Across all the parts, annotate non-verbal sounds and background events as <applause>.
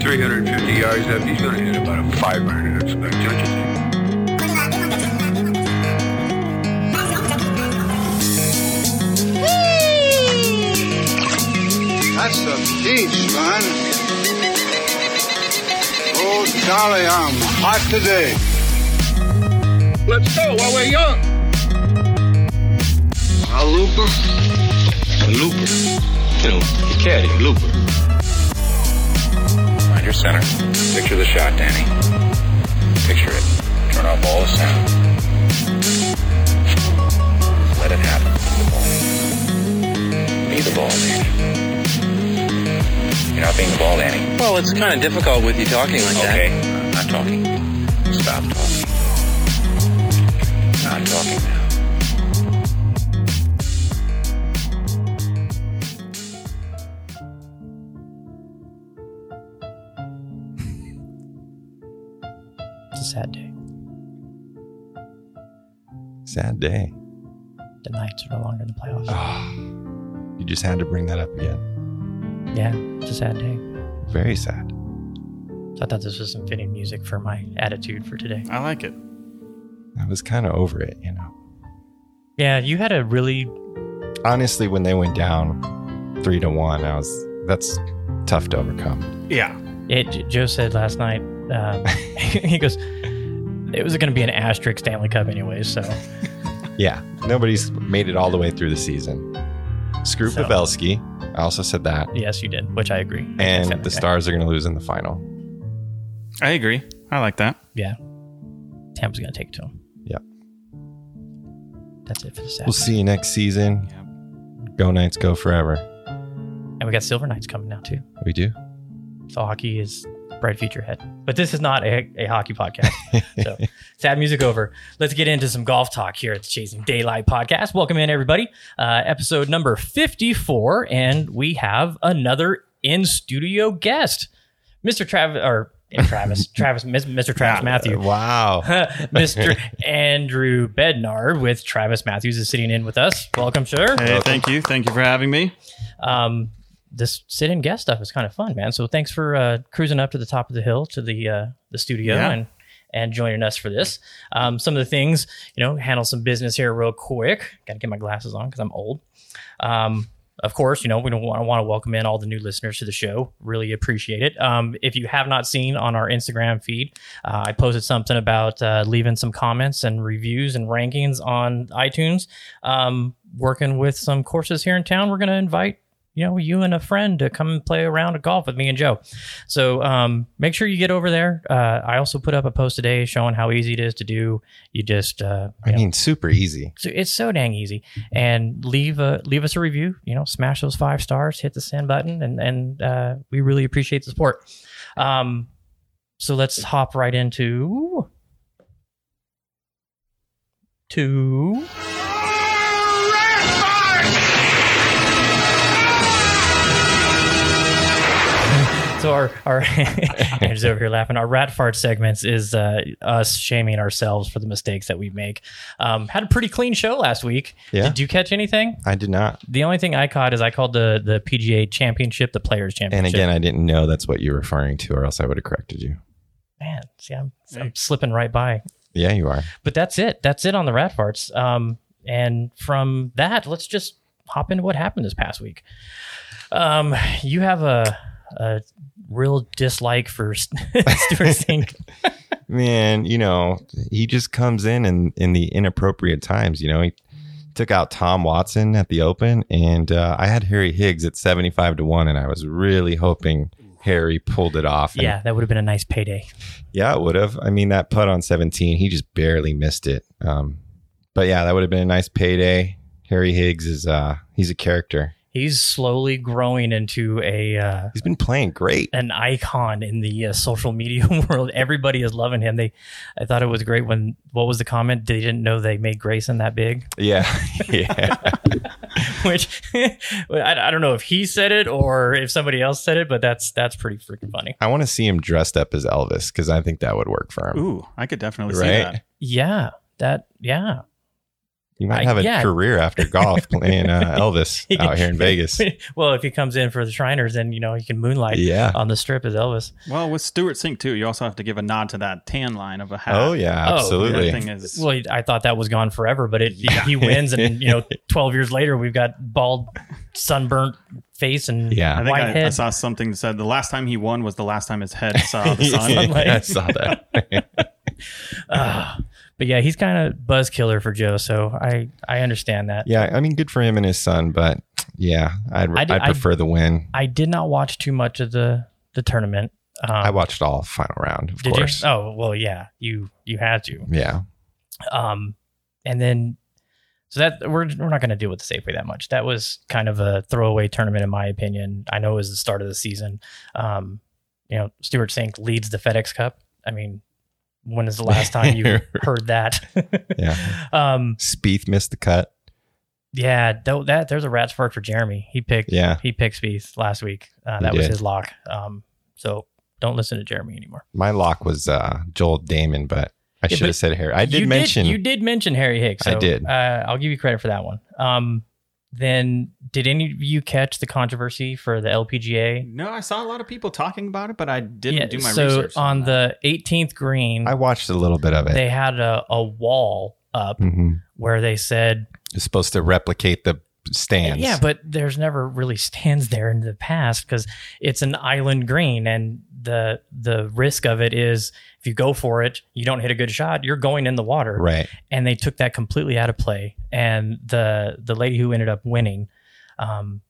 350 yards up, he's going to hit about a 500, I expect, don't you think? That's a piece, man. Oh, Charlie, I'm hot today. Let's go while we're young. A looper? A looper. You know, the caddy, looper. Your center. Picture the shot, Danny. Picture it. Turn off all the sound. Let it happen. Be the ball. Be the ball, Danny. You're not being the ball, Danny. Well, it's kind of difficult with you talking like that. Okay, I'm not talking. Sad day. The Knights are no longer in the playoffs. Ah, you just had to bring that up again. Yeah, it's a sad day. Very sad. So I thought this was some fitting music for my attitude for today. I like it. I was kind of over it, you know. Yeah, you had a really Honestly, when they went down three to one, I was that's tough to overcome. Yeah. It, Joe said last night. Um, <laughs> he goes, "It was going to be an asterisk Stanley Cup anyways." So <laughs> Yeah, nobody's made it all the way through the season. Screw So- Pavelski. I also said that. yes, you did, which I agree. And said the that. Stars are going to lose in the final. I agree. I like that. Yeah, Tampa's going to take it to him. Yep. That's it for the sad. We'll see you next season. Go Knights, go forever. And we got Silver Knights coming now too. We do. So hockey is bright future ahead. But this is not a, a hockey podcast. so <laughs> sad music over. Let's get into some golf talk here at the Chasing Daylight podcast. Welcome in everybody. Uh, episode number 54. And we have another in studio guest, Mr. Travis, or <laughs> Travis, Travis, Mr. Travis Mathew. Wow. <laughs> Mr. Andrew Bednar with Travis Mathews is sitting in with us. Welcome, sir. Hey, thank you. Thank you for having me. um, this sit-in guest stuff is kind of fun, man. So thanks for uh, cruising up to the top of the hill to the uh, the studio Yeah. and and joining us for this. Um, some of the things, you know, handle some business here real quick. Got to get my glasses on because I'm old. Um, of course, you know, we don't want to want to welcome in all the new listeners to the show. Really appreciate it. Um, if you have not seen on our Instagram feed, uh, I posted something about uh, leaving some comments and reviews and rankings on iTunes. Um, working with some courses here in town, we're going to invite you know you and a friend to come and play around a round of golf with me and Joe. So um, make sure you get over there. Uh, I also put up a post today showing how easy it is to do. You just uh, I know, mean, super easy. so it's so dang easy. And leave a leave us a review. You know, smash those five stars, hit the send button, and and uh, we really appreciate the support. Um, so let's hop right into two. <laughs> So our our <laughs> Andrew's over here laughing. Our rat fart segments is uh, us shaming ourselves for the mistakes that we make. Um, had a pretty clean show last week. Yeah. Did you catch anything? I did not. The only thing I caught is I called the the PGA Championship the Players Championship. And again, I didn't know that's what you're referring to, or else I would have corrected you. man, see, I'm, I'm slipping right by. Yeah, you are. But that's it. That's it on the rat farts. Um, and from that, let's just hop into what happened this past week. Um, you have a a real dislike for <laughs> Stewart Cink. Man, you know, he just comes in and in the inappropriate times. You know, he took out Tom Watson at the Open, and uh, I had Harry Higgs at seventy-five to one, and I was really hoping Harry pulled it off. Yeah, that would have been a nice payday. yeah, it would have. I mean, that putt on seventeen, he just barely missed it. Um, but yeah, that would have been a nice payday. Harry Higgs is uh, he's a character. He's slowly growing into a uh, He's been playing great. an icon in the uh, social media <laughs> world. Everybody is loving him. They, I thought it was great when what was the comment? They didn't know they made Grayson that big. Yeah, <laughs> yeah. <laughs> Which I, I don't know if he said it or if somebody else said it, but that's that's pretty freaking funny. I want to see him dressed up as Elvis because I think that would work for him. Ooh, I could definitely see that. Yeah, that yeah. You might I- have a yeah. career after golf <laughs> playing uh, Elvis <laughs> out here in Vegas. <laughs> well, if he comes in for the Shriners, then you know he can moonlight Yeah. on the strip as Elvis. Well, with Stewart Cink too, you also have to give a nod to that tan line of a hat. Oh yeah, Oh, absolutely. That thing is. Well, I thought that was gone forever, but it he wins, and you know, twelve years later, we've got bald, sunburnt face and Yeah. I think white I, I saw something that said the last time he won was the last time his head saw the sun. Sunlight. I saw that. Ah. But yeah, he's kind of buzz killer for Joe, so I I understand that. yeah, I mean, good for him and his son, but yeah, I'd, I I'd, did- I- prefer the win. I did not watch too much of the the tournament. Um, I watched all final round, of course. you? Oh well, yeah, you you had to. Yeah, Um, and then so that we're we're not going to deal with the Safeway that much. That was kind of a throwaway tournament, in my opinion. I know it was the start of the season. Um, you know, Stewart Cink leads the FedEx Cup. I mean, when is the last time you <laughs> heard that? <laughs> yeah. um, Spieth missed the cut. yeah, that there's a rat's spark for Jeremy. He picked Yeah. he picked Spieth last week. Uh, He that was did. his lock. Um, so don't listen to Jeremy anymore. My lock was uh, Joel Dahmen, but I Yeah, should have said Harry. I did you mention. you did mention Harry Higgs. I did. Uh, I'll give you credit for that one. Um, then did any of you catch the controversy for the LPGA? No, I saw a lot of people talking about it, but I didn't do my so research. on that. the 18th green, I watched a little bit of it. they had a, a wall up Mhm. where they said, It's supposed to replicate the stands. yeah, but there's never really stands there in the past because it's an island green, and the the risk of it is if you go for it, you don't hit a good shot, you're going in the water. right. and they took that completely out of play. And the the lady who ended up winning, um,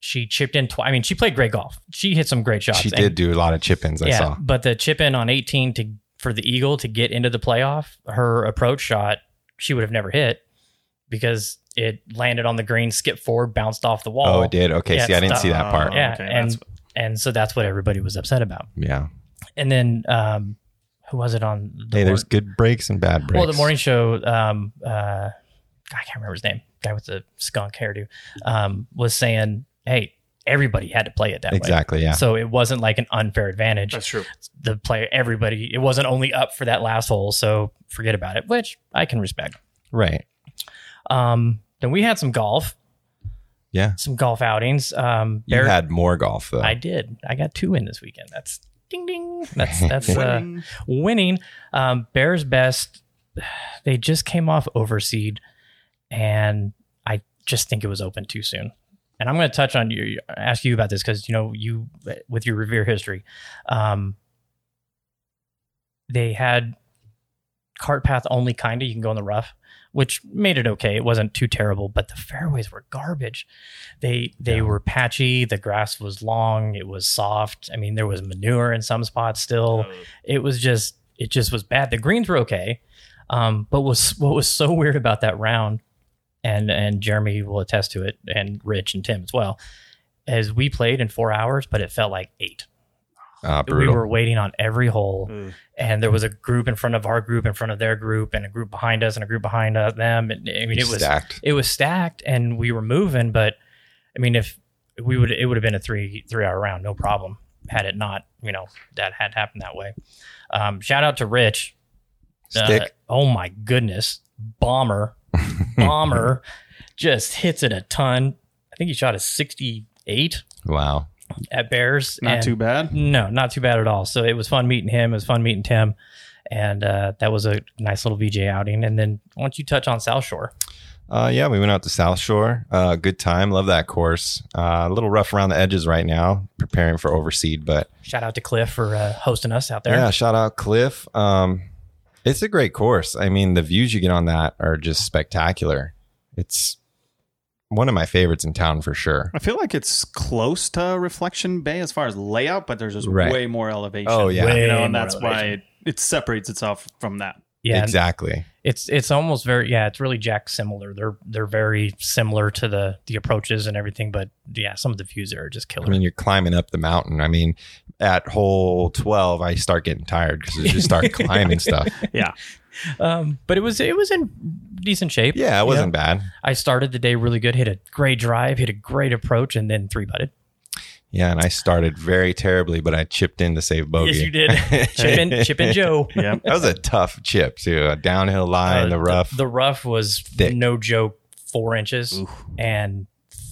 she chipped in twice. I mean, she played great golf. She hit some great shots. She And- did do a lot of chip ins. I yeah, saw. but the chip in on 18 to for the eagle to get into the playoff, her approach shot she would have never hit because it landed on the green, skipped forward, bounced off the wall. Oh, it did. Okay. Yeah, see, I didn't stop. see that part. Oh, Yeah, okay, and that's- and so that's what everybody was upset about. Yeah. And then um, who was it on? The Hey, mor- there's good breaks and bad breaks. Well, the morning show, um, uh, I can't remember his name, guy with the skunk hairdo, um, was saying, "Hey, everybody had to play it that way." Exactly. Yeah. So it wasn't like an unfair advantage. That's true. The player, everybody, it wasn't only up for that last hole. So forget about it, which I can respect. right. Um, then we had some golf, Yeah. some golf outings. Um, You Bear- had more golf though. I did. I got two in this weekend. That's ding ding. That's <laughs> that's uh, Winning. winning. Um, Bears best. They just came off overseed, and I just think it was open too soon. And I'm going to touch on you, ask you about this because you know you with your Revere history. Um, they had cart path only kind of. You can go in the rough, which made it okay. It wasn't too terrible, but the fairways were garbage. They they Yeah. were patchy. The grass was long. It was soft. I mean, there was manure in some spots still it was just it just was bad. The greens were okay, um, but was what was so weird about that round, and and Jeremy will attest to it, and Rich and Tim as well, as we played in four hours, but it felt like eight. Uh, We were waiting on every hole, Mm. and there was a group in front of our group, in front of their group, and a group behind us, and a group behind uh, them. And, I mean, it was stacked. it was stacked, and we were moving. But I mean, if we would, it would have been a three three hour round, no problem. Had it not, you know, that had happened that way. Um, shout out to Rich. Uh, oh my goodness, bomber, <laughs> bomber, just hits it a ton. I think he shot a sixty eight wow. At Bears. Not and- too bad. no, not too bad at all. So it was fun meeting him. It was fun meeting Tim, and uh, that was a nice little VJ outing. And then why don't you touch on South Shore? Uh, yeah, we went out to South Shore. Uh, good time. Love that course. Uh, a little rough around the edges right now, preparing for overseed, but Shout out to Cliff for uh, hosting us out there. yeah, shout out Cliff. Um, it's a great course. I mean, the views you get on that are just spectacular. It's one of my favorites in town for sure. I feel like it's close to Reflection Bay as far as layout, but there's just Right. way more elevation. Oh, yeah. you know, and more that's why it, it separates itself from that. yeah, exactly. it's it's almost very yeah, it's really Jack similar. They're they're very similar to the the approaches and everything, but yeah, some of the views are just killer. I mean, you're climbing up the mountain. I mean, at hole 12, I start getting tired because you just start <laughs> climbing stuff. Yeah. Um, but it was it was in decent shape. Yeah, it wasn't know? bad. I started the day really good. Hit a great drive, hit a great approach, and then three butted. Yeah, and I started very terribly, but I chipped in to save bogey. Yes, you did. Chip in, Chip in Joe. <laughs> Yeah. that was a tough chip too. A downhill line, Uh, the rough. The, rough was Thick. no joke, four inches and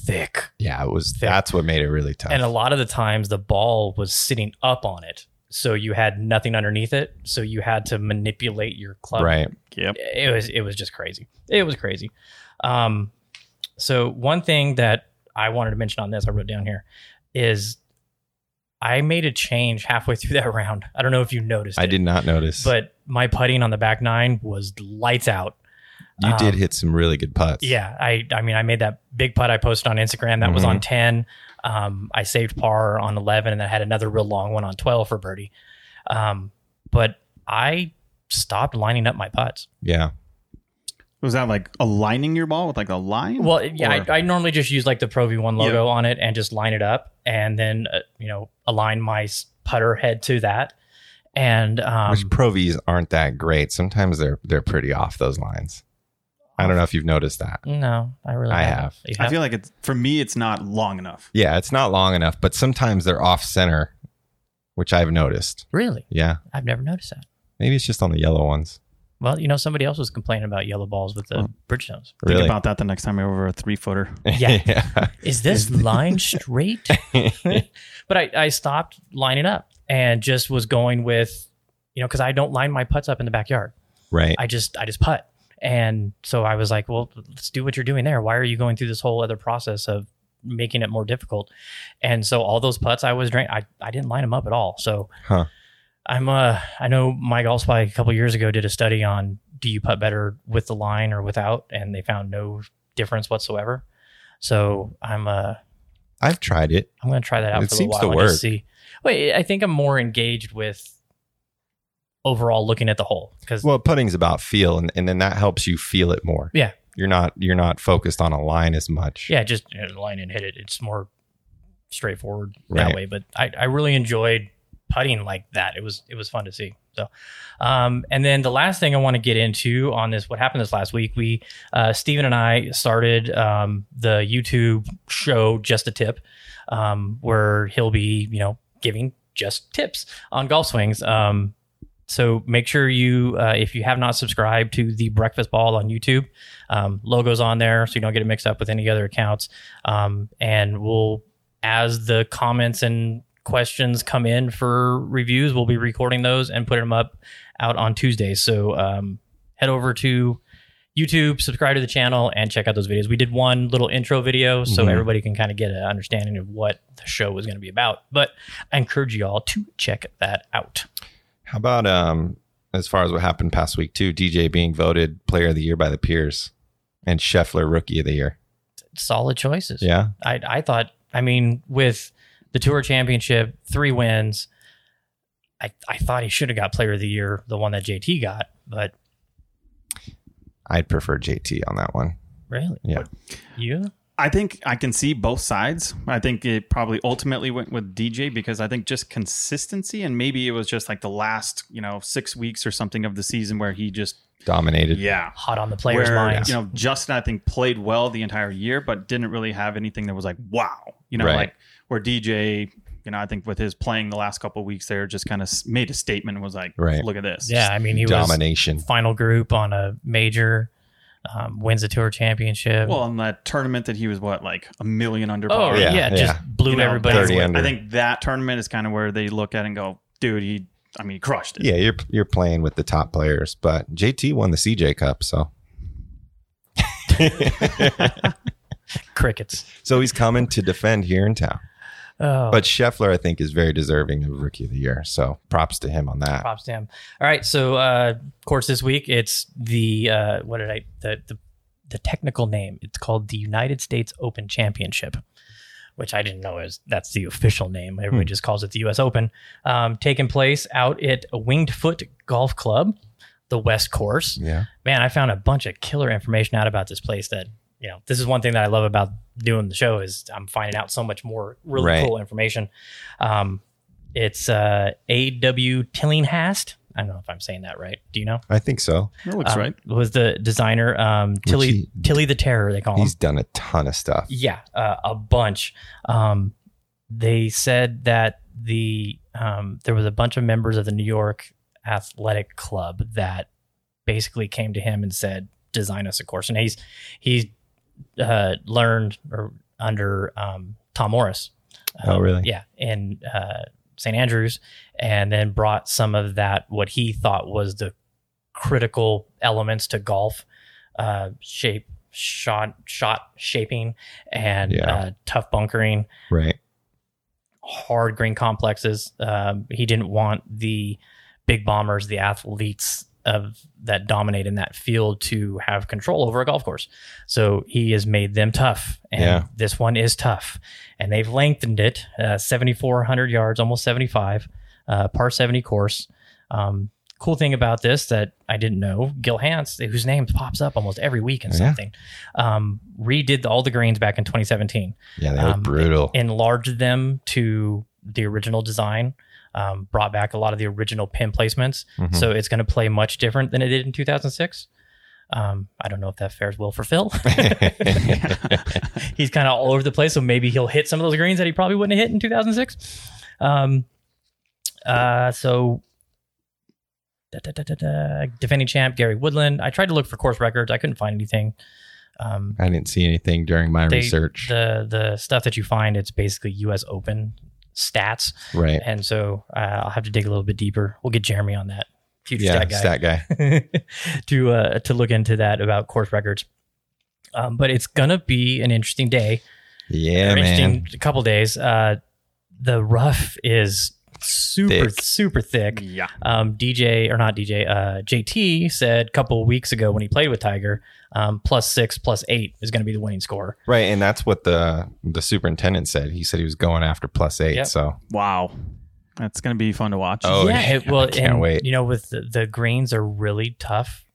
thick. yeah, it was. Thick. That's what made it really tough. And a lot of the times the ball was sitting up on it. So you had nothing underneath it. So you had to manipulate your club. right. Yep. It was it was just crazy. It was crazy. Um so one thing that I wanted to mention on this, I wrote down here, is I made a change halfway through that <laughs> round. I don't know if you noticed I it, did not notice, but my putting on the back nine was lights out. you did um, hit some really good putts. Yeah, I I mean I made that big putt I posted on Instagram that was Mm-hmm. on 10. Um I saved par on 11 and then I had another real long one on 12 for birdie. Um but I stopped lining up my putts. yeah. Was that like aligning your ball with like a line? Well, yeah, I, I normally just use like the Pro V1 logo on it and just line it up and then uh, you know align my putter head to that. And um Which Pro Vs aren't that great. Sometimes they're they're pretty off those lines. I don't know if you've noticed that. no, I really I haven't. have. You I feel like it's for me. It's not long enough. Yeah, it's not long enough, but sometimes they're off center, which I've noticed. really? Yeah, I've never noticed that. maybe it's just on the yellow ones. Well, you know, somebody else was complaining about yellow balls with the Bridgestones. Think Really? about that the next time you're over a three footer. <laughs> Yeah. Is this <laughs> line straight? <laughs> but I, I stopped lining up and just was going with, you know, because I don't line my putts up in the backyard. right. I just I just putt. And so I was like, well, let's do what you're doing there. Why are you going through this whole other process of making it more difficult? And so all those putts I was drain I, I didn't line them up at all. So Huh. I'm uh I know MyGolfSpy a couple years ago did a study on do you putt better with the line or without, and they found no difference whatsoever. So I'm uh I've tried it. I'm gonna try that out It for a seems little to while just work. see. Wait, I think I'm more engaged with overall looking at the whole because Well, putting's about feel, and, and then that helps you feel it more. yeah, You're not you're not focused on a line as much. yeah, just you know, line and hit it. It's more straightforward Right. that way. But I, I really enjoyed putting like that. It was it was fun to see. So, um, and then the last thing I want to get into on this, what happened this last week, we uh, Steven and I started um, the YouTube show Just a Tip, um, where he'll be you know giving just tips on golf swings. Um, so make sure you, uh, if you have not subscribed to the Breakfast Ball on YouTube, um, logos on there so you don't get it mixed up with any other accounts. Um, and we'll, as the comments and questions come in for reviews, we'll be recording those and putting them up out on Tuesdays. So um, head over to YouTube, subscribe to the channel, and check out those videos. We did one little intro video so Mhm. everybody can kind of get an understanding of what the show was going to be about. But I encourage you all to check that out. How about um as far as what happened past week too? DJ being voted Player of the Year by the peers, and Scheffler Rookie of the Year. Solid choices. Yeah, I I thought I mean with the tour championship, three wins, I I thought he should have got player of the year, the one that JT got, but I'd prefer JT on that one. really? Yeah. You? I think I can see both sides. I think it probably ultimately went with DJ because I think just consistency and maybe it was just like the last, you know, six weeks or something of the season where he just Dominated. yeah. Hot on the players' Where, minds. you know, Justin I think played well the entire year, but didn't really have anything that was like wow. You know, Right. like where DJ, you know, I think with his playing the last couple of weeks there, just kind of made a statement and was like, Right. look at this. yeah, I mean he was Domination. final group on a major, um, wins the tour championship. Well, in that tournament that he was what like a million under oh par. yeah, Yeah, just yeah. blew You know, everybody. what- I think that tournament is kind of where they look at it and go, dude, he, I mean, he crushed it. Yeah, you're you're playing with the top players, but JT won the CJ Cup, so <laughs> Crickets. so he's coming to defend here in town. Oh, But Scheffler, I think, is very deserving of Rookie of the Year. So props to him on that. props to him. All right, so uh, of course this week it's the uh, what did I the, the the technical name? It's called the United States Open Championship, which I didn't know is that's the official name. Everybody just calls it the U.S. Open. Um, taking place out at Winged Foot Golf Club, the West Course. Yeah. Man, I found a bunch of killer information out about this place that you know this is one thing that i love about doing the show is i'm finding out so much more really Right. cool information um it's uh A.W. Tillinghast i don't know if i'm saying that right do you know I think so. That looks Um, right. was the designer um tilly he- tilly the terror they call him He's done a ton of stuff. yeah uh, a bunch um they said that the um, there was a bunch of members of the New York Athletic Club that basically came to him and said, "Design us a course." And he's he's uh, learned or under um, Tom Morris. Oh, Um, really? Yeah, in uh, St. Andrews, and then brought some of that what he thought was the critical elements to golf, uh, shape, shot, shot shaping, and Yeah. uh, tough bunkering Right. hard green complexes. Um, he didn't want the big bombers, the athletes of that dominate in that field to have control over a golf course. So he has made them tough, and Yeah. this one is tough. And they've lengthened it, uh, 7,400 yards, almost 75, uh, par 70 course. Um, cool thing about this that I didn't know, Gil Hanse, whose name pops up almost every week in Yeah. something, um, redid all the greens back in 2017 Yeah, they um, brutal. enlarged them to the original design, um, brought back a lot of the original pin placements. Mhm. So it's going to play much different than it did in 2006. Um, I don't know if that fares well for Phil. <laughs> <laughs> He's kind of all over the place, so maybe he'll hit some of those greens that he probably wouldn't have hit in 2006. Um, uh, so da, da, da, da, da, defending champ Gary Woodland. I tried to look for course records. I couldn't find anything. Um, I didn't see anything during my they- research. The the stuff that you find, it's basically U.S. Open stats, right. and so uh, I'll have to dig a little bit deeper. We'll get Jeremy on that, future Yeah, stat guy, stat guy. <laughs> to uh, to look into that about course records. Um, but it's gonna be an interesting day, Yeah, man. interesting couple days. Uh, the rough is super Thick. super thick. Yeah. Um, DJ or not DJ, uh, JT said a couple of weeks ago when he played with Tiger, um, plus six, plus eight is going to be the winning score. Right, and that's what the the superintendent said. He said he was going after plus eight. Yep. So Wow. That's going to be fun to watch. Oh, yeah, yeah. it, well, I can't and, wait. You know, with the, the greens are really tough,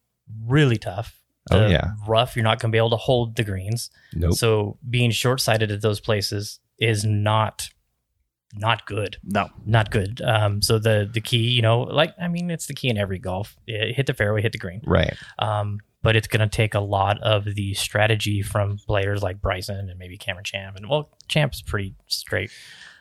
really tough. Oh, yeah. rough. You're not going to be able to hold the greens. nope. So being short sighted at those places is not not good. No. Not good. Um, so the the key, you know, like I mean, it's the key in every golf. Yeah, hit the fairway, hit the green. right. Um, but it's going to take a lot of the strategy from players like Bryson and maybe Cameron Champ. And well, Champ's pretty straight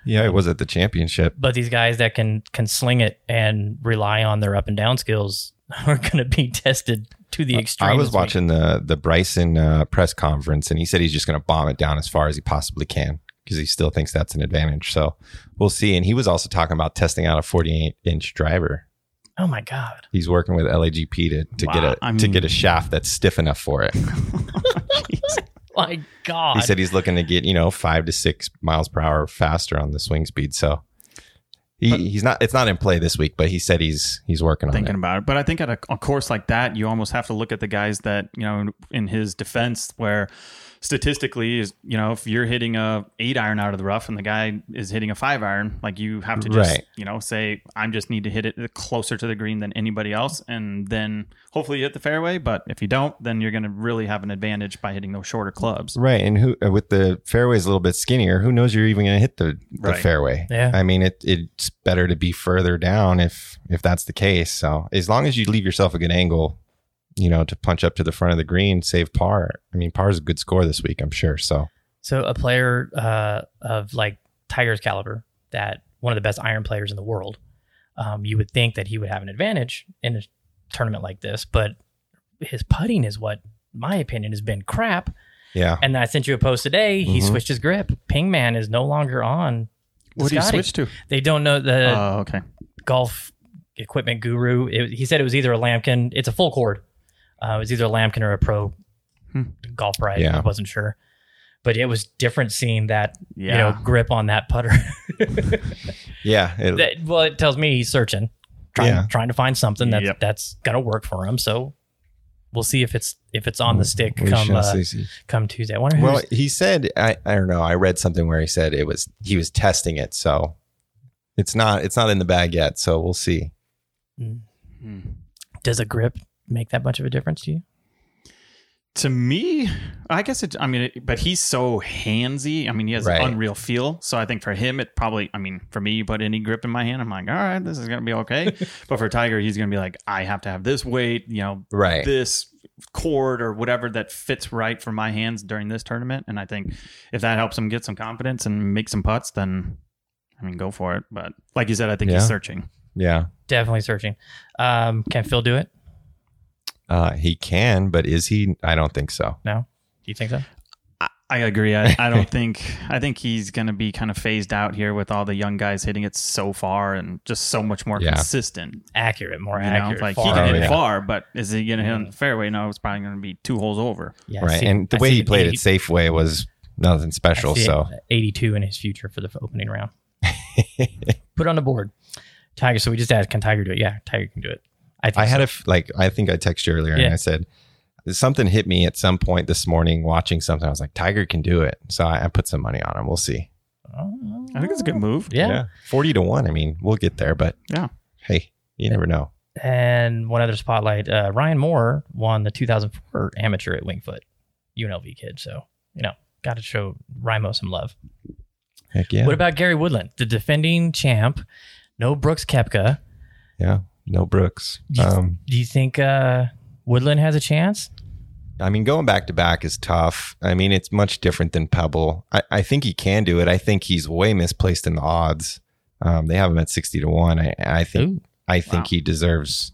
Yeah, it was at the championship. but these guys that can can sling it and rely on their up and down skills <laughs> are going to be tested to the extreme. I was watching the the Bryson uh, press conference, and he said he's just going to bomb it down as far as he possibly can because he still thinks that's an advantage. So we'll see. And he was also talking about testing out a 48 inch driver. Oh my god! He's working with LAGP to, to get Wow, a I to get a shaft that's stiff enough for it. <laughs> <laughs> My god! He said he's looking to get you know five to six miles per hour faster on the swing speed. So he, he's not. It's not in play this week, but he said he's he's working on thinking it. about it. But I think at a, a course like that, you almost have to look at the guys that you know in, in his defense, where statistically is you know if you're hitting a eight iron out of the rough and the guy is hitting a five iron, like you have to just Right. you know say I'm just need to hit it closer to the green than anybody else, and then hopefully you hit the fairway. But if you don't, then you're going to really have an advantage by hitting those shorter clubs. Right, and who uh, with the fairways a little bit skinnier, who knows you're even going to hit the, the Right. fairway? Yeah. I mean it. It's better to be further down if if that's the case. So as long as you leave yourself a good angle, you know, to punch up to the front of the green, save par. I mean, par is a good score this week, I'm sure. So So a player uh, of like Tiger's caliber, that one of the best iron players in the world, um, you would think that he would have an advantage in a tournament like this, but his putting is what my opinion has been crap. yeah, And I sent you a post today. He Mhm. switched his grip. Pingman is no longer on. What do you Scotty. switch to? They don't know the Oh, okay. golf equipment guru. It, he said it was either a Lamkin. It's a full cord. Uh, it was either a Lamkin or a Pro Hmm. golf ride. Yeah. I wasn't sure, but it was different seeing that you know grip on that putter. <laughs> yeah. It, that, well, it tells me he's searching, trying Yeah. trying to find something that Yep. that's gonna work for him. So we'll see if it's if it's on the stick we come shall uh, come Tuesday. I wonder Well, who's he said I, I don't know. I read something where he said it was he was testing it, so it's not it's not in the bag yet. So we'll see. Hmm. does a grip make that much of a difference to you? To me, I guess it. I mean, it, but he's so handsy. I mean, he has Right. an unreal feel. So I think for him, it probably. I mean, for me, you put any grip in my hand, I'm like, all right, this is gonna be okay. <laughs> but for Tiger, he's gonna be like, I have to have this weight. You know, Right. this cord or whatever that fits right for my hands during this tournament. And I think if that helps him get some confidence and make some putts, then I mean, go for it. But like you said, I think Yeah. he's searching. Yeah. Definitely searching. Um, can Phil do it? Uh, he can, but is he? I don't think so. No. Do you think so? I, I agree. I, I don't <laughs> think I think he's going to be kind of phased out here with all the young guys hitting it so far and just so much more Yeah. consistent. Accurate, more You know, accurate. like far. he can hit Oh, it yeah. far, but is he going to hit on the fairway? No, it's probably going to be two holes over. Yeah, I right. see- and the I way see he an played 80 it Safeway was nothing special. I see So an 82 in his future for the opening round. <laughs> Put on the board. Tiger. So we just asked, can Tiger do it? Yeah, Tiger can do it. I think I had so. a f- like I think I texted you earlier Yeah. and I said something hit me at some point this morning watching something. I was like, Tiger can do it. So I, I put some money on him. We'll see. I think it's a good move. Yeah. forty to one. I mean, we'll get there, but Yeah. hey, you never know. And one other spotlight, uh, Ryan Moore won the 2004 amateur at Wingfoot, UNLV kid. So, you know, got to show Rimo some love. Heck yeah. What about Gary Woodland, the defending champ? No Brooks Koepka. yeah, no Brooks. Do you, Um, do you think uh, Woodland has a chance? I mean, going back to back is tough. I mean, it's much different than Pebble. I, I think he can do it. I think he's way misplaced in the odds. Um, they have him at sixty to one. I, I think Ooh, I think Wow. he deserves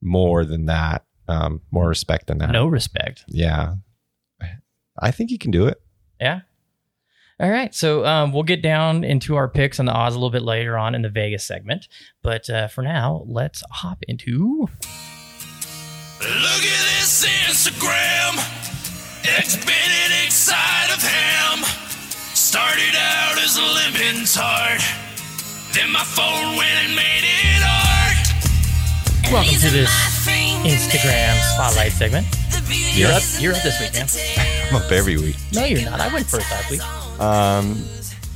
more than that. Um, more respect than that. no respect. Yeah, I think he can do it. Yeah. All right. So um, we'll get down into our picks and the odds a little bit later on in the Vegas segment. But uh, for now, let's hop into. Look at this Instagram. Eggs Benedict side of ham. Started out as a lemon tart. Then my phone went and made it art. Welcome to this Instagram spotlight segment. You're up. You're up this week, man. I'm up every week. No, you're not. I went first last week. Um,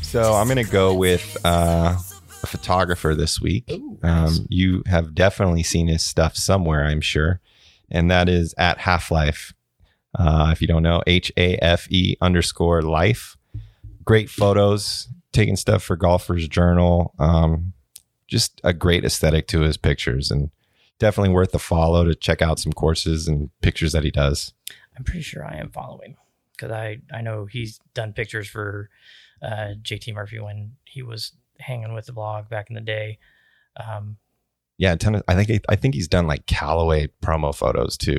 so I'm gonna go with uh, a photographer this week. Ooh, nice. Um, you have definitely seen his stuff somewhere, I'm sure, and that is at Half Life. Uh, if you don't know, H A F E underscore life. Great photos, taking stuff for Golfer's Journal. Um, just a great aesthetic to his pictures, and definitely worth a follow to check out some courses and pictures that he does. I'm pretty sure I am following because I I know he's done pictures for uh, JT Murphy when he was hanging with the blog back in the day. Um, Yeah, a ton of, I think I think he's done like Callaway promo photos too.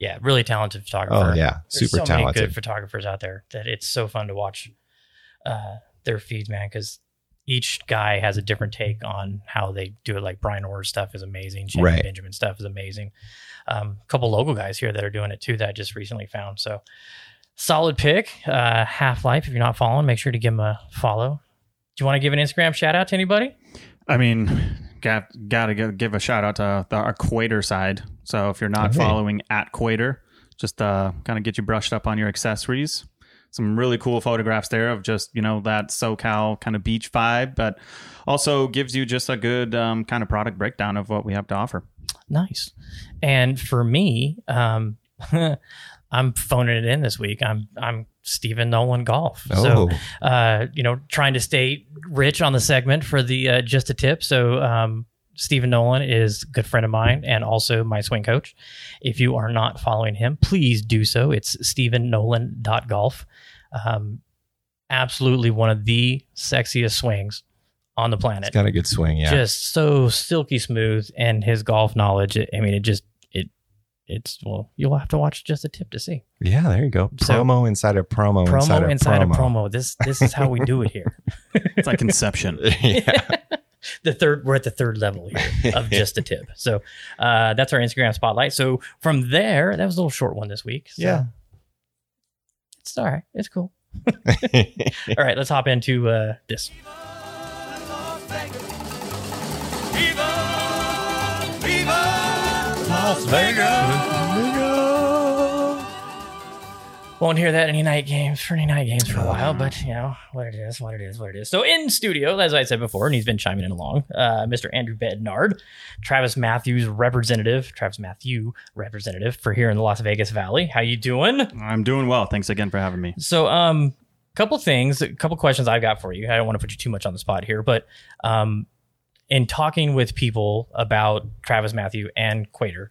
yeah, really talented photographer. Oh yeah, There's super so many talented. good photographers out there that it's so fun to watch uh, their feeds, man. Because each guy has a different take on how they do it. Like Brian Orr's stuff is amazing. Jamie Right. Benjamin stuff is amazing. Um, a couple local guys here that are doing it too that I just recently found. So solid pick. Uh, Half Life. If you're not following, make sure to give him a follow. Do you want to give an Instagram shout out to anybody? I mean, got got to give a shout out to the, our Cuater side. So if you're not Hey. following at Cuater, just uh, kind of get you brushed up on your accessories. Some really cool photographs there of just you know that SoCal kind of beach vibe, but also gives you just a good um, kind of product breakdown of what we have to offer. Nice. And for me, um, <laughs> I'm phoning it in this week. I'm I'm Stephen Nolan Golf. So Oh, uh, you know, trying to stay rich on the segment for the uh, just a tip. So um, Stephen Nolan is a good friend of mine and also my swing coach. If you are not following him, please do so. It's Stephen stephennolan.golf. Um, absolutely one of the sexiest swings on the planet he's got a good swing. Yeah, just so silky smooth and his golf knowledge i mean it just it's well you'll have to watch just a tip to see yeah. There you go. So- Promo inside a promo, promo inside, inside, a of promo. promo this this is how we do it here <laughs> It's like Inception. <laughs> yeah. <laughs> the third we're at the third level here of just a tip so uh that's our instagram spotlight so from there that was a little short one this week so Yeah. it's all right it's cool all right let's hop into uh this Las Won't hear that any night games for any night games for a while, but you know what it is, what it is, what it is. So in studio, as I said before, and he's been chiming in along, uh, Mr. Andrew Bednar, Travis Mathews representative, Travis Mathew representative for here in the Las Vegas Valley. How you doing? I'm doing well. Thanks again for having me. So, um, couple things, a couple questions I've got for you. I don't want to put you too much on the spot here, but um, in talking with people about Travis Mathew and Cuater,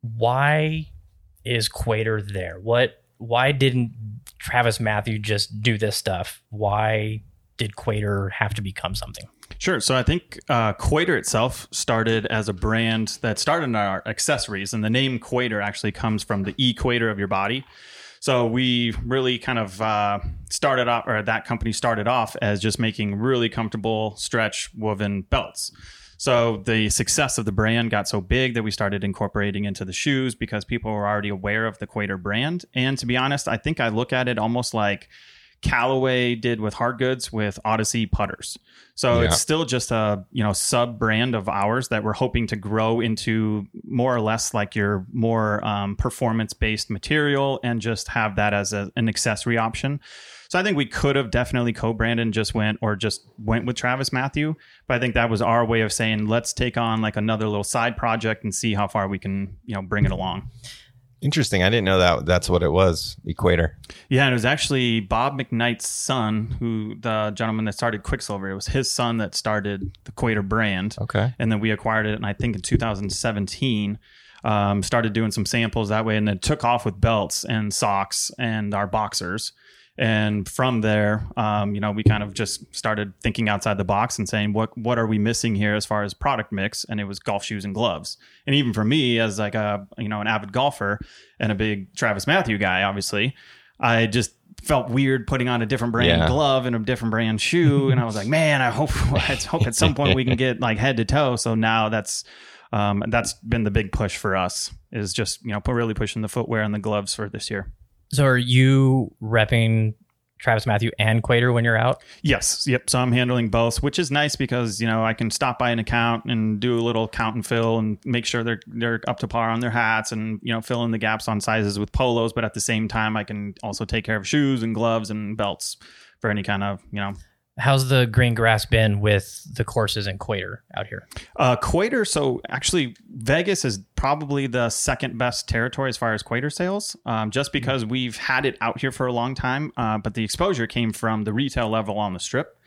why is Cuater there? What? Why didn't Travis Mathew just do this stuff? Why did Cuater have to become something? Sure. So I think uh, Cuater itself started as a brand that started in our accessories, and the name Cuater actually comes from the equator of your body. So we really kind of uh, started off, or that company started off as just making really comfortable stretch woven belts. So the success of the brand got so big that we started incorporating into the shoes because people were already aware of the Cuater brand. And to be honest, I think I look at it almost like Callaway did with hard goods with Odyssey putters. So Yeah. it's still just a you know sub brand of ours that we're hoping to grow into more or less like your more um, performance based material and just have that as a, an accessory option. So I think we could have definitely co-branded and just went or just went with Travis Mathew, but I think that was our way of saying let's take on like another little side project and see how far we can you know bring it along. Interesting. I didn't know that that's what it was. Equator. Yeah, and it was actually Bob McKnight's son, who the gentleman that started Quiksilver. It was his son that started the Cuater brand. Okay. And then we acquired it, and I think in 2017, um, started doing some samples that way, and then took off with belts and socks and our boxers. And from there, um, you know, we kind of just started thinking outside the box and saying, what what are we missing here as far as product mix? And it was golf shoes and gloves. And even for me, as like a you know an avid golfer and a big Travis Mathew guy, obviously, I just felt weird putting on a different brand Yeah. glove and a different brand shoe. and I was like, <laughs> man, I hope <laughs> I hope at some point we can get like head to toe. So now that's um, that's been the big push for us is just you know really pushing the footwear and the gloves for this year. So are you repping Travis Mathew and Cuater when you're out? Yes, yep. So I'm handling both, which is nice because you know I can stop by an account and do a little count and fill and make sure they're they're up to par on their hats and you know fill in the gaps on sizes with polos. But at the same time, I can also take care of shoes and gloves and belts for any kind of you know How's the green grass been with the courses in Cuater out here? Uh, Cuater. So actually, Vegas is probably the second best territory as far as Cuater sales, um, just because we've had it out here for a long time. Uh, but the exposure came from the retail level on the strip.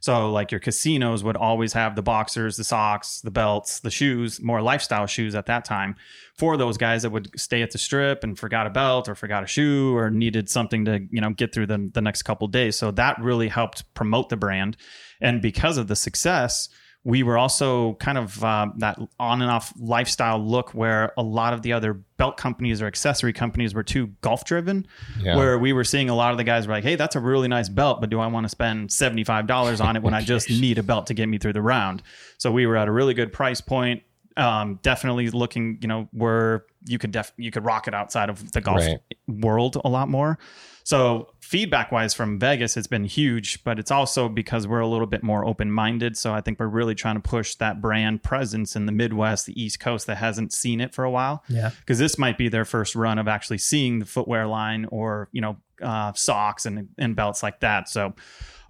So like your casinos would always have the boxers, the socks, the belts, the shoes, more lifestyle shoes at that time for those guys that would stay at the strip and forgot a belt or forgot a shoe or needed something to, you know, get through the, the next couple days. So that really helped promote the brand. And because of the success, we were also kind of uh, that on and off lifestyle look where a lot of the other belt companies or accessory companies were too golf driven Yeah. where we were seeing a lot of the guys were like hey that's a really nice belt but do i want to spend $75 on it when i <laughs> just need a belt to get me through the round so we were at a really good price point um, definitely looking you know where you could def you could rock it outside of the golf Right. world a lot more so feedback wise from Vegas, it's been huge, but it's also because we're a little bit more open minded. So I think we're really trying to push that brand presence in the Midwest, the East Coast that hasn't seen it for a while. Yeah. Because this might be their first run of actually seeing the footwear line or, you know, uh, socks and, and belts like that. So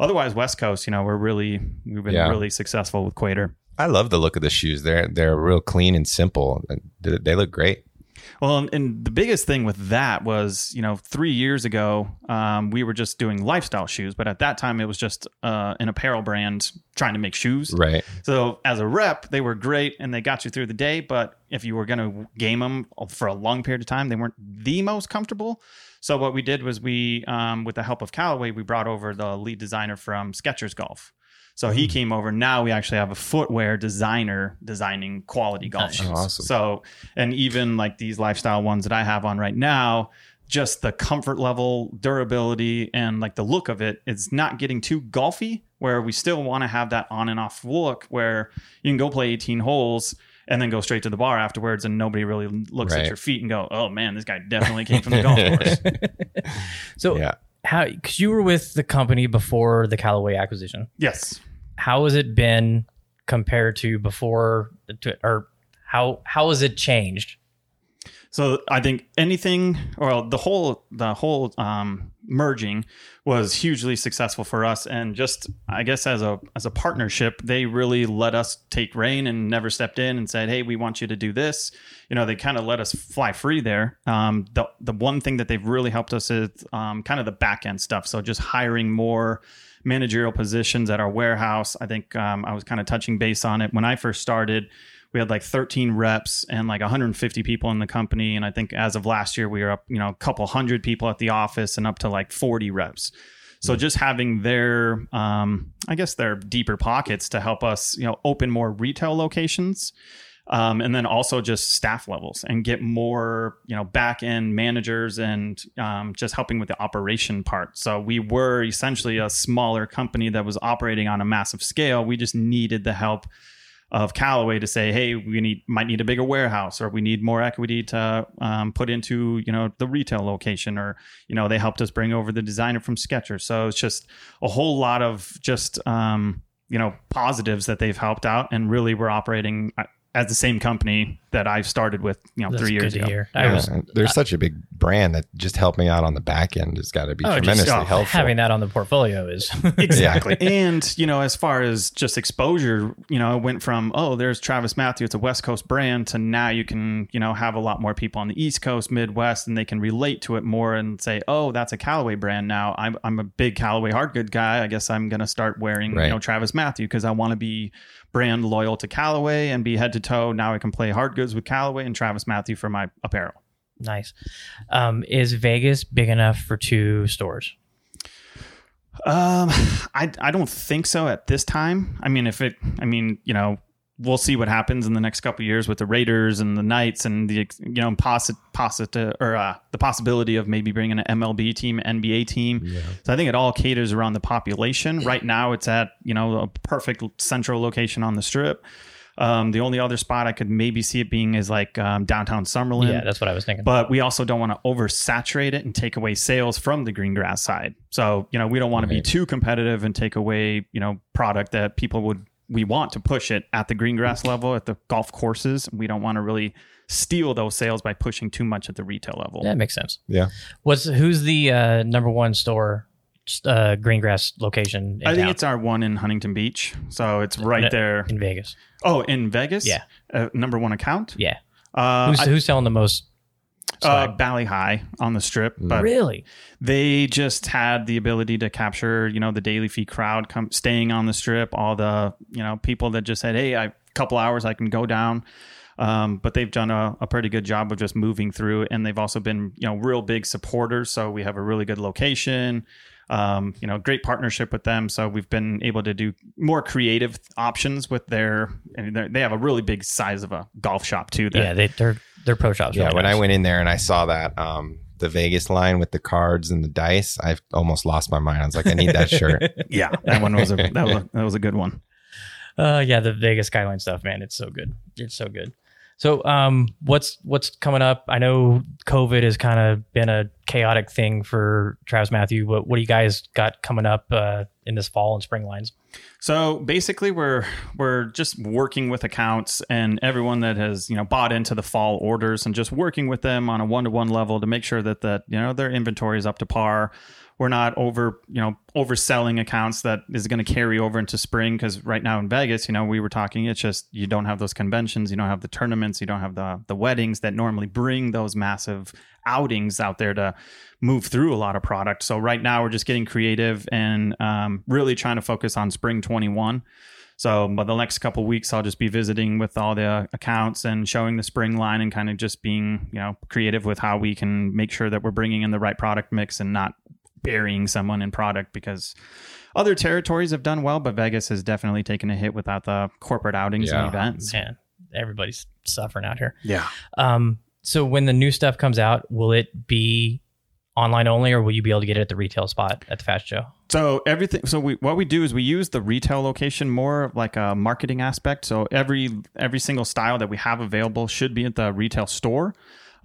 otherwise, West Coast, you know, we're really, we've been Yeah. really successful with Cuater. I love the look of the shoes. They're they're real clean and simple. They they look great. Well, and, and the biggest thing with that was, you know, three years ago, um, we were just doing lifestyle shoes, but at that time it was just uh, an apparel brand trying to make shoes. Right. So as a rep, they were great and they got you through the day. But if you were going to game them for a long period of time, they weren't the most comfortable. So what we did was we, um, with the help of Callaway, we brought over the lead designer from Skechers Golf. So he hmm. came over. Now we actually have a footwear designer designing quality golf Nice. shoes. Oh, awesome. So, and even like these lifestyle ones that I have on right now, just the comfort level, durability, and like the look of it, it's not getting too golfy. Where we still want to have that on and off look, where you can go play 18 holes and then go straight to the bar afterwards, and nobody really looks at your feet and go, "Oh man, this guy definitely came from the golf <laughs> course." So Yeah. how because you were with the company before the Callaway acquisition. Yes. How has it been compared to before to, or how how has it changed? So I think anything or the whole the whole um, merging was hugely successful for us, and just I guess as a as a partnership, they really let us take reign and never stepped in and said, "Hey, we want you to do this." You know, they kind of let us fly free there. Um, the the one thing that they've really helped us is um, kind of the back end stuff. So just hiring more managerial positions at our warehouse. I think um, I was kind of touching base on it when I first started. we had like 13 reps and like 150 people in the company. And I think as of last year, we were up, you know, a couple hundred people at the office and up to like 40 reps. So just having their, um, I guess their deeper pockets to help us, you know, open more retail locations, um, and then also just staff levels and get more, you know, back end managers and um, just helping with the operation part. So we were essentially a smaller company that was operating on a massive scale. We just needed the help of Callaway to say, hey, we need might need a bigger warehouse, or we need more equity to um, put into you know the retail location, or you know they helped us bring over the designer from Skechers. So it's just a whole lot of just um, you know positives that they've helped out, and really we're operating uh, as the same company that I started with you know That's three years good to ago. hear. Yeah, was and there's such a big brand that just helped me out on the back end has got to be Oh, just, tremendously oh, helpful. having that on the portfolio is <laughs> Exactly. and, you know, as far as just exposure, you know, it went from, oh, there's Travis Mathew, it's a West Coast brand, to now you can, you know, have a lot more people on the East Coast, Midwest, and they can relate to it more and say, oh, that's a Callaway brand now. I'm, I'm a big Callaway hard good guy. I guess I'm going to start wearing, Right. you know, Travis Mathew because I want to be brand loyal to Callaway and be head to toe. Now I can play hard goods with Callaway and Travis Mathew for my apparel. nice. Um, is Vegas big enough for two stores? Um, I I don't think so at this time. I mean, if it, I mean, you know, we'll see what happens in the next couple of years with the Raiders and the Knights and the you know possi- possi- or uh, the possibility of maybe bringing an MLB team, NBA team. So I think it all caters around the population. Right now, it's at you know a perfect central location on the strip. Um, the only other spot I could maybe see it being is like um, downtown Summerlin. yeah, that's what I was thinking. But we also don't want to oversaturate it and take away sales from the green grass side. So, you know, we don't want to be too competitive and take away, you know, product that people would we want to push it at the green grass level at the golf courses. We don't want to really steal those sales by pushing too much at the retail level. that makes sense. yeah. What's who's the uh, number one store, uh, green grass location? In I think town? it's our one in Huntington Beach. So it's right In- there. in Vegas. Oh, in Vegas? Yeah. Uh, number one account? Yeah, Uh, who's I- who's selling the most? Uh. Bali Hai on the strip. But really? they just had the ability to capture you know the daily fee crowd come staying on the strip all the you know people that just said hey i a couple hours i can go down um, but they've done a, a pretty good job of just moving through and they've also been you know real big supporters so we have a really good location um, you know great partnership with them so we've been able to do more creative options with their and they're- have a really big size of a golf shop too that Yeah, they, they're they're pro shops. Yeah, really when I went in there and I saw that um, the Vegas line with the cards and the dice, I almost lost my mind. I was like, I need that shirt. <laughs> <laughs> yeah that one was a that was a, that was a good one Uh, yeah, the Vegas skyline stuff, man, it's so good. It's so good. So, um, what's what's coming up? I know COVID has kind of been a chaotic thing for Travis Mathew. But what do you guys got coming up uh, in this fall and spring lines? So basically, we're we're just working with accounts and everyone that has you know bought into the fall orders and just working with them on a one to one level to make sure that that you know their inventory is up to par. We're not over you know overselling accounts that is going to carry over into spring because right now in Vegas, you know, we were talking. It's just you don't have those conventions, you don't have the tournaments, you don't have the the weddings that normally bring those massive outings out there to move through a lot of product. So right now we're just getting creative and um, really trying to focus on spring 21. So, but the next couple weeks, I'll just be visiting with all the accounts and showing the spring line and kind of just being, you know, creative with how we can make sure that we're bringing in the right product mix and not burying someone in product because other territories have done well, but Vegas has definitely taken a hit without the corporate outings Yeah. and events. Man, everybody's suffering out here. Yeah. Um, so when the new stuff comes out, will it be online only, or will you be able to get it at the retail spot at the Fashion Show? So everything. So we what we do is we use the retail location more like a marketing aspect. So every every single style that we have available should be at the retail store.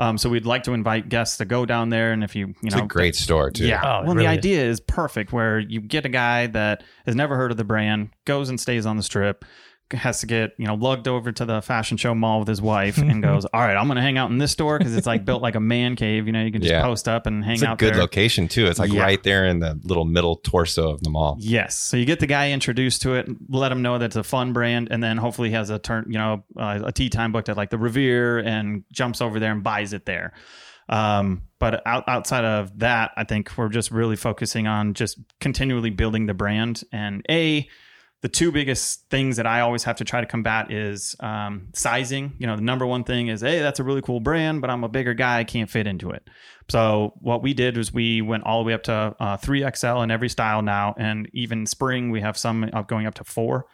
Um, so we'd like to invite guests to go down there, and if you you It's know a great store too. Yeah. Oh, well, really the is. idea is perfect where you get a guy that has never heard of the brand, goes and stays on the strip, has to get, you know, lugged over to the fashion show mall with his wife and <laughs> goes, All right, I'm going to hang out in this store because it's like built like a man cave. You know, you can just Yeah. post up and hang It's a out good there. location too. It's like Yeah. right there in the little middle torso of the mall. Yes. So you get the guy introduced to it, let him know that it's a fun brand, and then hopefully he has a turn, you know, uh, a tea time booked at like the Revere and jumps over there and buys it there. Um, but out, outside of that, I think we're just really focusing on just continually building the brand and a the two biggest things that I always have to try to combat is um, sizing. You know, the number one thing is, hey, that's a really cool brand, but I'm a bigger guy, I can't fit into it. So what we did was we went all the way up to uh, 3XL in every style now, and even spring we have some going up to four.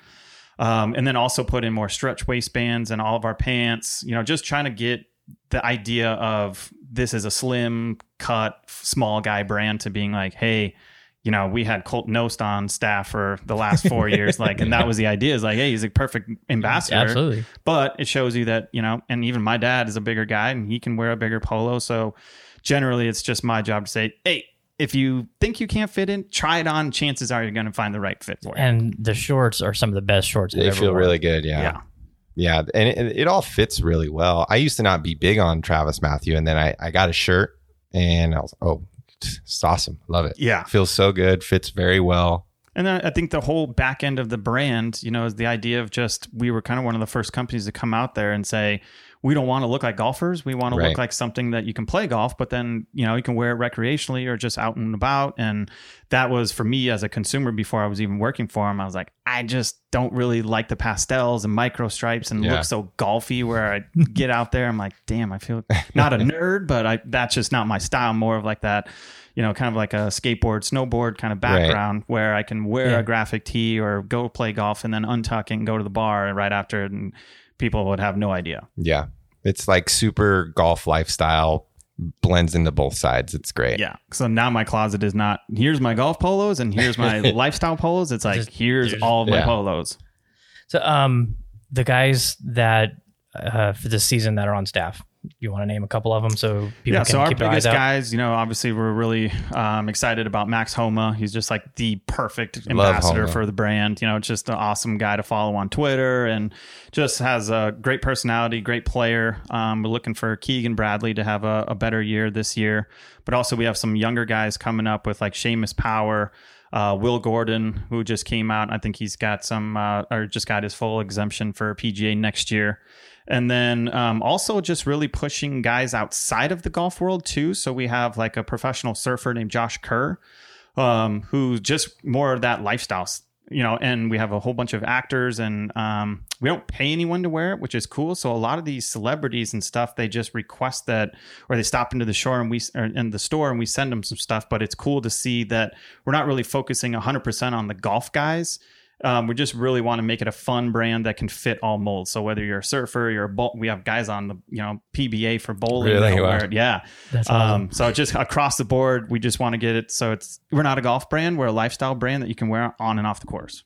Um, and then also put in more stretch waistbands and all of our pants. You know, just trying to get the idea of this is a slim cut small guy brand to being like, hey, you know, we had Colt Knost on staff for the last four <laughs> years, like, and that was the idea is like, hey, he's a perfect ambassador. Absolutely. But it shows you that, you know, and even my dad is a bigger guy and he can wear a bigger polo. So generally it's just my job to say, hey, if you think you can't fit in, try it on. Chances are you're going to find the right fit for you. And the shorts are some of the best shorts. I've They ever feel worn. really good. Yeah. yeah. Yeah. And it, it all fits really well. I used to not be big on Travis Mathew. And then I, I got a shirt and I was, oh, it's awesome. Love it. Yeah. Feels so good. Fits very well. And then I think the whole back end of the brand, you know, is the idea of just we were kind of one of the first companies to come out there and say, we don't want to look like golfers. We want to Right. look like something that you can play golf, but then, you know, you can wear it recreationally or just out and about. And that was for me as a consumer before I was even working for them. I was like, I just don't really like the pastels and micro stripes and Yeah. look so golfy where I <laughs> get out there. I'm like, damn, I feel <laughs> not a nerd, but I, that's just not my style. More of like that, you know, kind of like a skateboard, snowboard kind of Right. background where I can wear Yeah. a graphic tee or go play golf and then untuck and go to the bar right after. And people would have no idea. Yeah. It's like super golf lifestyle blends into both sides. It's great. Yeah. So now my closet is not here's my golf polos and here's my <laughs> lifestyle polos. It's like Just- here's all of my Yeah. polos. So, um, the guys that uh, for this season that are on staff, you want to name a couple of them so people yeah, can so our keep their eyes biggest out. guys, you know, obviously we're really um, excited about Max Homa. He's just like the perfect Love ambassador Homa. for the brand. You know, just an awesome guy to follow on Twitter and just has a great personality, great player. Um, we're looking for Keegan Bradley to have a, a better year this year, but also we have some younger guys coming up with like Seamus Power. Uh, Will Gordon, who just came out, I think he's got some, uh, or just got his full exemption for PGA next year. And then um, also just really pushing guys outside of the golf world too. So we have like a professional surfer named Josh Kerr, um, who's just more of that lifestyle, you know. And we have a whole bunch of actors, and um, we don't pay anyone to wear it, which is cool. So a lot of these celebrities and stuff, they just request that, or they stop into the shore and we in the store and we send them some stuff. But it's cool to see that we're not really focusing 100% on the golf guys um, we just really want to make it a fun brand that can fit all molds. So whether you're a surfer, you're a bowl, we have guys on the you know PBA for bowling. Really? that'll Wow. it. Yeah. That's awesome. Um, so just across the board, we just want to get it. So it's we're not a golf brand, we're a lifestyle brand that you can wear on and off the course.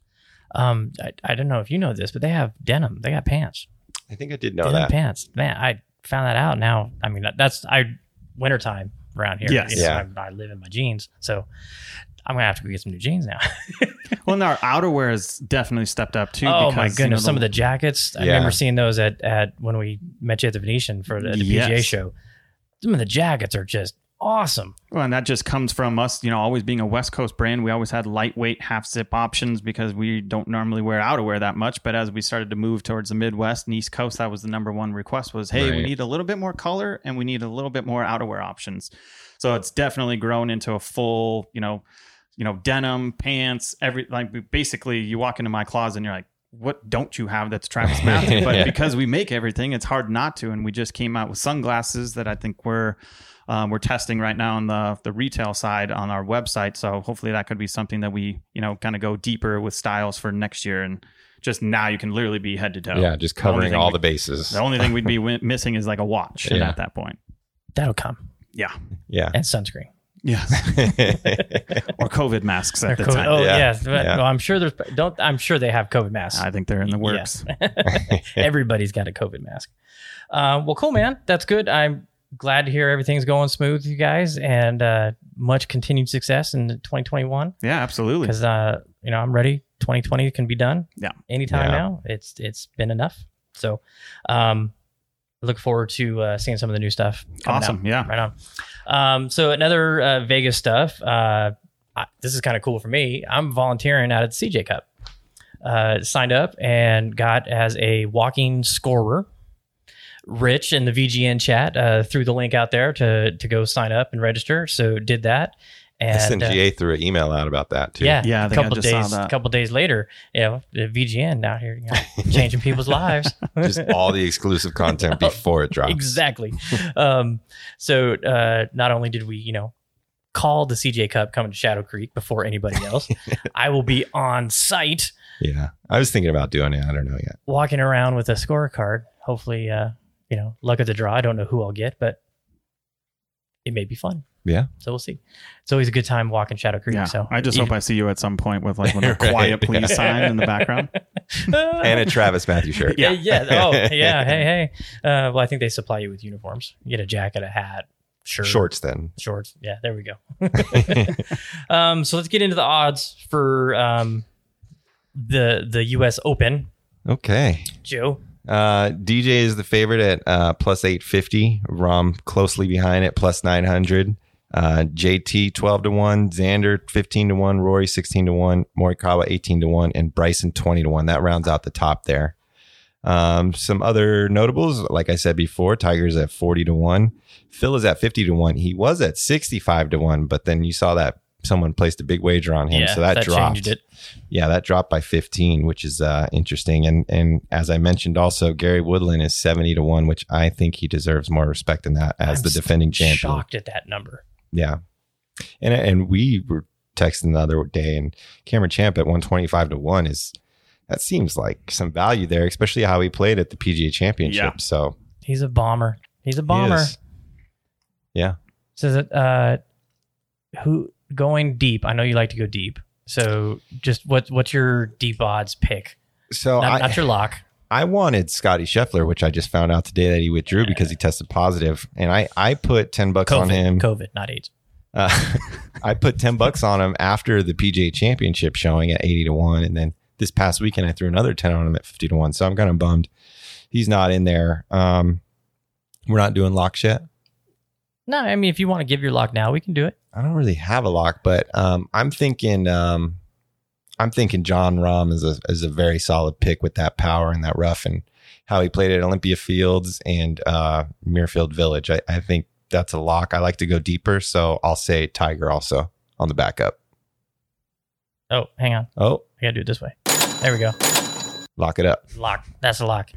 Um, I, I don't know if you know this, but they have denim. They got pants. I think I did know denim that. pants. Man, I found that out now. I mean, that's I wintertime around here. Yes. You know, Yeah. I, I live in my jeans, so I'm gonna have to go get some new jeans now. <laughs> Well, and our outerwear has definitely stepped up too. oh because, my you know, goodness, some of the jackets. I remember seeing those at at when we met you at the Venetian for the, the PGA Yes. show. Some of the jackets are just awesome. Well, and that just comes from us, you know, always being a West Coast brand. We always had lightweight half zip options because we don't normally wear outerwear that much. But as we started to move towards the Midwest and East Coast, that was the number one request was, hey, we need a little bit more color and we need a little bit more outerwear options. So it's definitely grown into a full, you know, you know, denim pants, every like basically you walk into my closet and you're like, what don't you have that's Travis Mathew? <laughs> But Yeah. because we make everything, it's hard not to. And we just came out with sunglasses that I think we're um, we're testing right now on the the retail side on our website. So hopefully that could be something that we you know kind of go deeper with styles for next year. And just now you can literally be head to toe. Yeah, just covering thing all we- the bases. The only thing we'd be <laughs> wi- missing is like a watch Yeah. at that point. That'll come Yeah. yeah. and sunscreen. Yes. <laughs> or COVID masks at Or the COVID time. Oh Yeah. yes, Yeah. well, I'm sure there's don't. I'm sure they have COVID masks. I think they're in the works. <laughs> Everybody's got a COVID mask. Uh, well, cool, man. That's good. I'm glad to hear everything's going smooth, you guys, and uh, much continued success in 2021. Yeah, absolutely. Because uh, you know, I'm ready. 2020 can be done. Yeah. anytime Yeah. now. It's it's been enough. So, um, look forward to uh, seeing some of the new stuff. Awesome. out. Yeah. right on. Um, so another uh, Vegas stuff. Uh, I, this is kind of cool for me. I'm volunteering out at the CJ Cup. Uh, signed up and got as a walking scorer. Rich in the VGN chat uh, threw the link out there to to go sign up and register. So did that, And uh, SNGA threw an email out about that too. yeah, Yeah, I a think I couple just days, a couple days later, you know, the VGN out here, you know, <laughs> changing people's lives. just all the exclusive content <laughs> before it drops. exactly. um, so uh, not only did we, you know, call the CJ Cup coming to Shadow Creek before anybody else, <laughs> I will be on site Yeah, I was thinking about doing it. I don't know yet. walking around with a scorecard. Hopefully, uh, you know, luck of the draw. I don't know who I'll get, but it may be fun. Yeah, So we'll see. It's always a good time walking Shadow Creek. Yeah, so I just hope I see you at some point with like a <laughs> Right, quiet please yeah. sign in the background. <laughs> and a Travis Mathew shirt. yeah, <laughs> yeah. Oh, yeah. Hey, hey. Uh, well, I think they supply you with uniforms. You get a jacket, a hat, shirt, Shorts then. shorts. Yeah, there we go. um, so let's get into the odds for um, the the U.S. Open. Okay. Joe, Uh, DJ is the favorite at uh, plus 850. Rahm closely behind it, plus 900. Uh, JT 12 to 1, Xander 15 to 1, Rory 16 to 1, Morikawa 18 to 1, and Bryson 20 to 1. That rounds out the top there. Um, some other notables, like I said before, Tiger's at 40 to 1. Phil is at 50 to 1. He was at 65 to 1, but then you saw that someone placed a big wager on him. yeah, so that, that dropped. Yeah, that dropped by 15, which is uh, interesting. And and as I mentioned, also Gary Woodland is 70 to one, which I think he deserves more respect than that as I'm the defending champion. Shocked at that number. Yeah, and and we were texting the other day, and Cameron Champ at 125 to one is that seems like some value there, especially how he played at the PGA Championship. Yeah. So He's a bomber. He's a bomber. is. Yeah, Says it. Uh, who going deep? I know you like to go deep. So just what what's your deep odds pick? so Not, I, not your lock. I wanted Scotty Scheffler, which I just found out today that he withdrew because he tested positive, and I I put 10 bucks on him. COVID, not AIDS. Uh, <laughs> I put 10 bucks on him after the PGA championship showing at 80 to 1. And then this past weekend, I threw another 10 on him at 50 to 1. So I'm kind of bummed he's not in there. Um, we're not doing locks yet. No, I mean if you want to give your lock now, we can do it. I don't really have a lock, but um, I'm thinking um, I'm thinking Jon Rahm is a is a very solid pick with that power and that rough and how he played at Olympia Fields and uh, Muirfield Village. I, I think that's a lock. I like to go deeper, so I'll say Tiger also on the backup. Oh, hang on. Oh, I gotta do it this way. There we go. lock it up. Lock. That's a lock.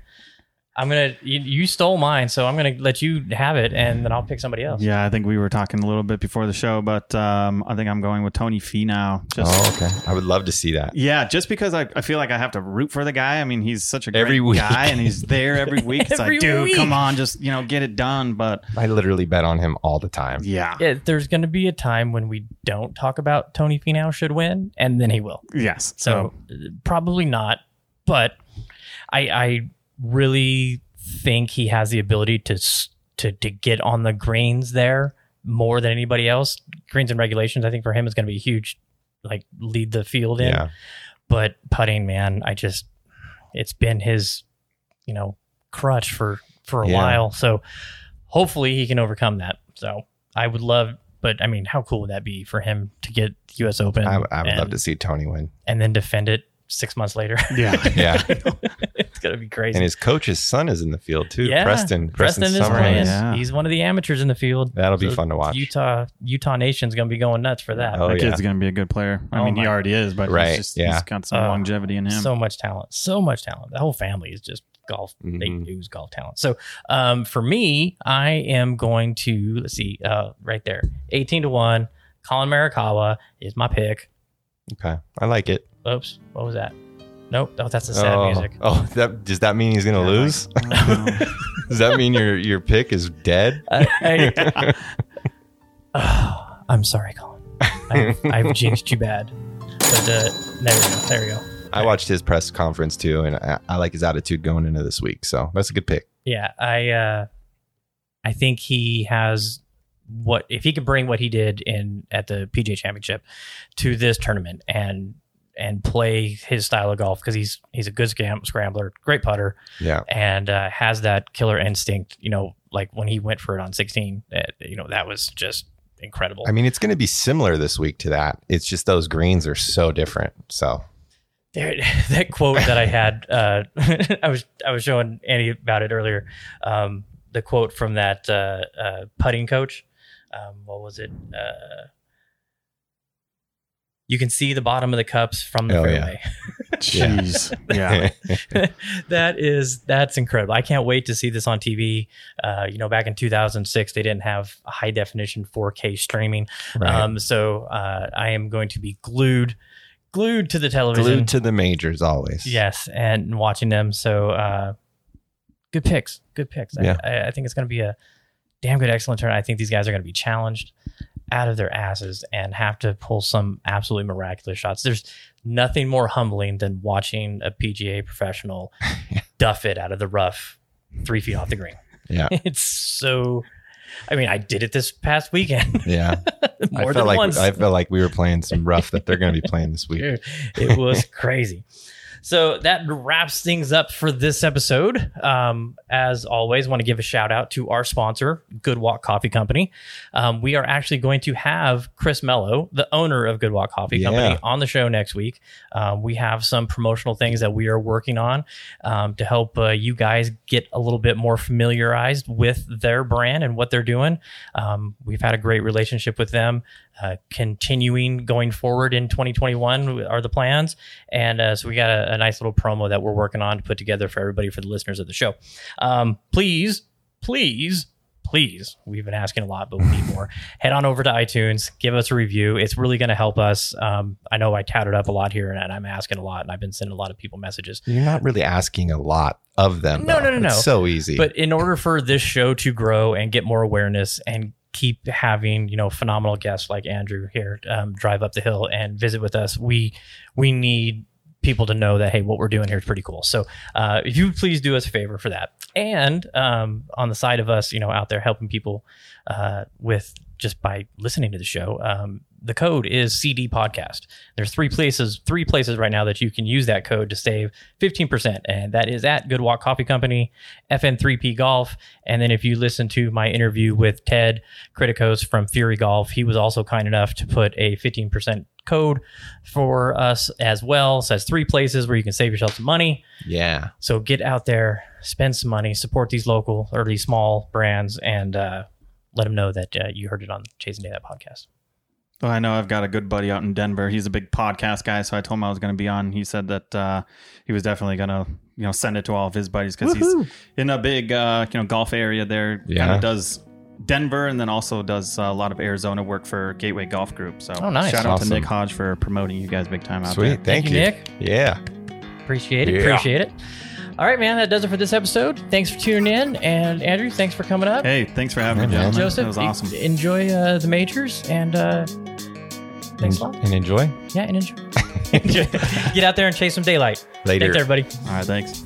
I'm gonna. You, you stole mine, so I'm gonna let you have it, and then I'll pick somebody else. Yeah, I think we were talking a little bit before the show, but um, I think I'm going with Tony Finau. Just oh, okay. I would love to see that. yeah, just because I, I feel like I have to root for the guy. I mean, he's such a great Every week. guy, and he's there every <laughs> week. It's Every like, dude, week. come on, just you know, get it done. But I literally bet on him all the time. yeah, Yeah, there's gonna be a time when we don't talk about Tony Finau should win, and then he will. yes. So uh, probably not, but I I really think he has the ability to to to get on the greens there more than anybody else. Greens and regulations, I think for him is going to be huge, like lead the field in. Yeah. But putting, man, I just it's been his you know crutch for for a Yeah. while. So hopefully he can overcome that. So I would love. But I mean, how cool would that be for him to get the U.S. Open? I, I would and- love to see Tony win. and then defend it six months later. yeah, Yeah. <laughs> <laughs> it's gonna be crazy. and his coach's son is in the field too. yeah, Preston. Preston is playing. Yeah. He's one of the amateurs in the field. That'll be fun to watch. Utah Utah Nation's gonna be going nuts for that. Oh, that yeah. kid's gonna be a good player. I Oh mean, he already is, but Right, he's just yeah. he's got some Uh, longevity in him. So much talent. So much talent. The whole family is just golf. They Mhm. ooze golf talent. So um, for me, I am going to let's see, uh, right there, eighteen to one. Collin Morikawa is my pick. Okay. I like it. Oops, what was that? Nope. Oh, that's the sad oh, music. oh, that does that mean he's gonna lose? <laughs> does that mean your your pick is dead? Uh, <laughs> I, <sighs> Oh, I'm sorry, Collin. I've, I've <laughs> jinxed you bad. But uh, there we go. There we go. I watched his press conference too, and I, I like his attitude going into this week. So that's a good pick. Yeah, I uh, I think he has what if he can bring what he did in at the PGA Championship to this tournament and and play his style of golf because he's he's a good scam, scrambler, great putter, Yeah. and uh, has that killer instinct. You know, like when he went for it on 16, uh, you know that was just incredible. I mean, it's going to be similar this week to that. It's just those greens are so different. So there, <laughs> that quote that I had, <laughs> uh, <laughs> I was I was showing Andy about it earlier. Um, the quote from that uh, uh, putting coach. Um, what was it? You can see the bottom of the cups from the Oh, yeah. fairway. <laughs> <laughs> Jeez. Yeah. <laughs> that is that's incredible. I can't wait to see this on TV. Uh, you know, back in 2006, they didn't have high definition 4K streaming, Right. um, so uh, I am going to be glued, glued to the television. Glued to the majors always. yes, and watching them. So uh, good picks, good picks. Yeah. I, I, I think it's going to be a damn good, excellent turn. I think these guys are going to be challenged out of their asses and have to pull some absolutely miraculous shots. There's nothing more humbling than watching a PGA professional <laughs> duff it out of the rough three feet off the green. Yeah. <laughs> It's so. I mean, I did it this past weekend <laughs> Yeah. more I than like once. I felt like we were playing some rough that they're going to be playing this week. It was crazy. So that wraps things up for this episode. Um, as always, want to give a shout out to our sponsor, Good Walk Coffee Company. Um, we are actually going to have Chris Mello, the owner of Good Walk Coffee Yeah. Company, on the show next week. Um, we have some promotional things that we are working on um, to help uh, you guys get a little bit more familiarized with their brand and what they're doing. Um, we've had a great relationship with them. Uh, continuing going forward in 2021 are the plans. And uh, so we got a, a nice little promo that we're working on to put together for everybody for the listeners of the show. Um, please, please, please, we've been asking a lot, but we need more. <laughs> Head on over to iTunes, give us a review. It's really going to help us. Um, I know I touted up a lot here and I'm asking a lot, and I've been sending a lot of people messages. You're not really asking a lot of them. No, though. no, no, It's no. so easy. But in order for this show to grow and get more awareness and keep having you know phenomenal guests like Andrew here um, drive up the hill and visit with us, we we need people to know that hey, what we're doing here is pretty cool. So uh, if you please do us a favor for that, and um, on the side of us, you know, out there helping people uh, with just by listening to the show. Um, the code is CD podcast. There's three places, three places right now that you can use that code to save 15%. And that is at Good Walk Coffee Company, FN3P Golf. And then if you listen to my interview with Ted Criticos from Fury Golf, he was also kind enough to put a 15% code for us as well. So that's three places where you can save yourself some money. yeah. So get out there, spend some money, support these local or these small brands, and uh, let them know that uh, you heard it on Chasing Day That podcast. Well, I know I've got a good buddy out in Denver. He's a big podcast guy, so I told him I was going to be on. He said that uh, he was definitely going to, you know, send it to all of his buddies because he's in a big, uh, you know, golf area there. Kind Yeah. of does Denver and then also does uh, a lot of Arizona work for Gateway Golf Group. So Oh, nice. shout out Awesome. to Nick Hodge for promoting you guys big time out Sweet. there. Thank, Thank you, you, Nick. Yeah. Appreciate it. Yeah. Appreciate it. All right, man. That does it for this episode. Thanks for tuning in. And Andrew, thanks for coming up. Hey, thanks for having me, Yeah, man. gentlemen. Joseph, That was awesome. en- enjoy uh, the majors and uh, thanks a lot. And enjoy. Yeah, and enjoy. enjoy. <laughs> <laughs> Get out there and chase some daylight. Later. Thanks, everybody. All right, thanks.